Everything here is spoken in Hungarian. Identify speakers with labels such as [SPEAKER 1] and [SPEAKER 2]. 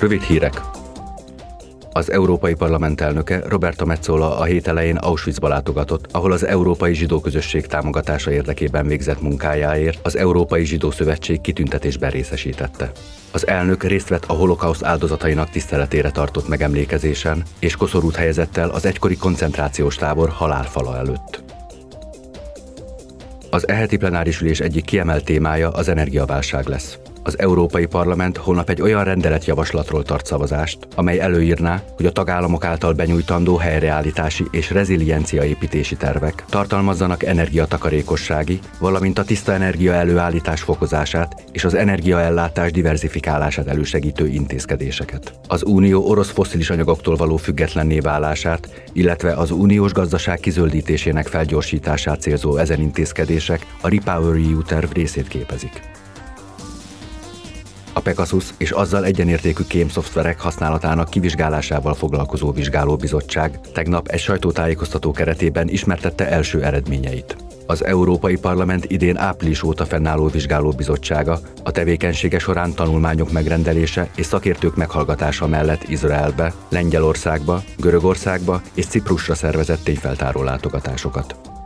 [SPEAKER 1] Rövid hírek. Az Európai Parlament elnöke Roberta Metzola a hét elején Auschwitzba látogatott, ahol az Európai Zsidó Közösség támogatása érdekében végzett munkájáért az Európai Zsidó Szövetség kitüntetésben részesítette. Az elnök részt vett a holokauszt áldozatainak tiszteletére tartott megemlékezésen, és koszorút helyezett el az egykori koncentrációs tábor halálfala előtt. Az eheti plenáris ülés egyik kiemelt témája az energiaválság lesz az Európai Parlament holnap egy olyan rendeletjavaslatról tart szavazást, amely előírná, hogy a tagállamok által benyújtandó helyreállítási és reziliencia építési tervek tartalmazzanak energiatakarékossági, valamint a tiszta energia előállítás fokozását és az energiaellátás diversifikálását elősegítő intézkedéseket. Az Unió orosz foszilis anyagoktól való függetlenné válását, illetve az uniós gazdaság kizöldítésének felgyorsítását célzó ezen intézkedések a Repower EU terv részét képezik. A Pegasus és azzal egyenértékű kémszoftverek használatának kivizsgálásával foglalkozó vizsgálóbizottság tegnap egy sajtótájékoztató keretében ismertette első eredményeit. Az Európai Parlament idén április óta fennálló vizsgálóbizottsága a tevékenysége során tanulmányok megrendelése és szakértők meghallgatása mellett Izraelbe, Lengyelországba, Görögországba és Ciprusra szervezett tényfeltáró látogatásokat.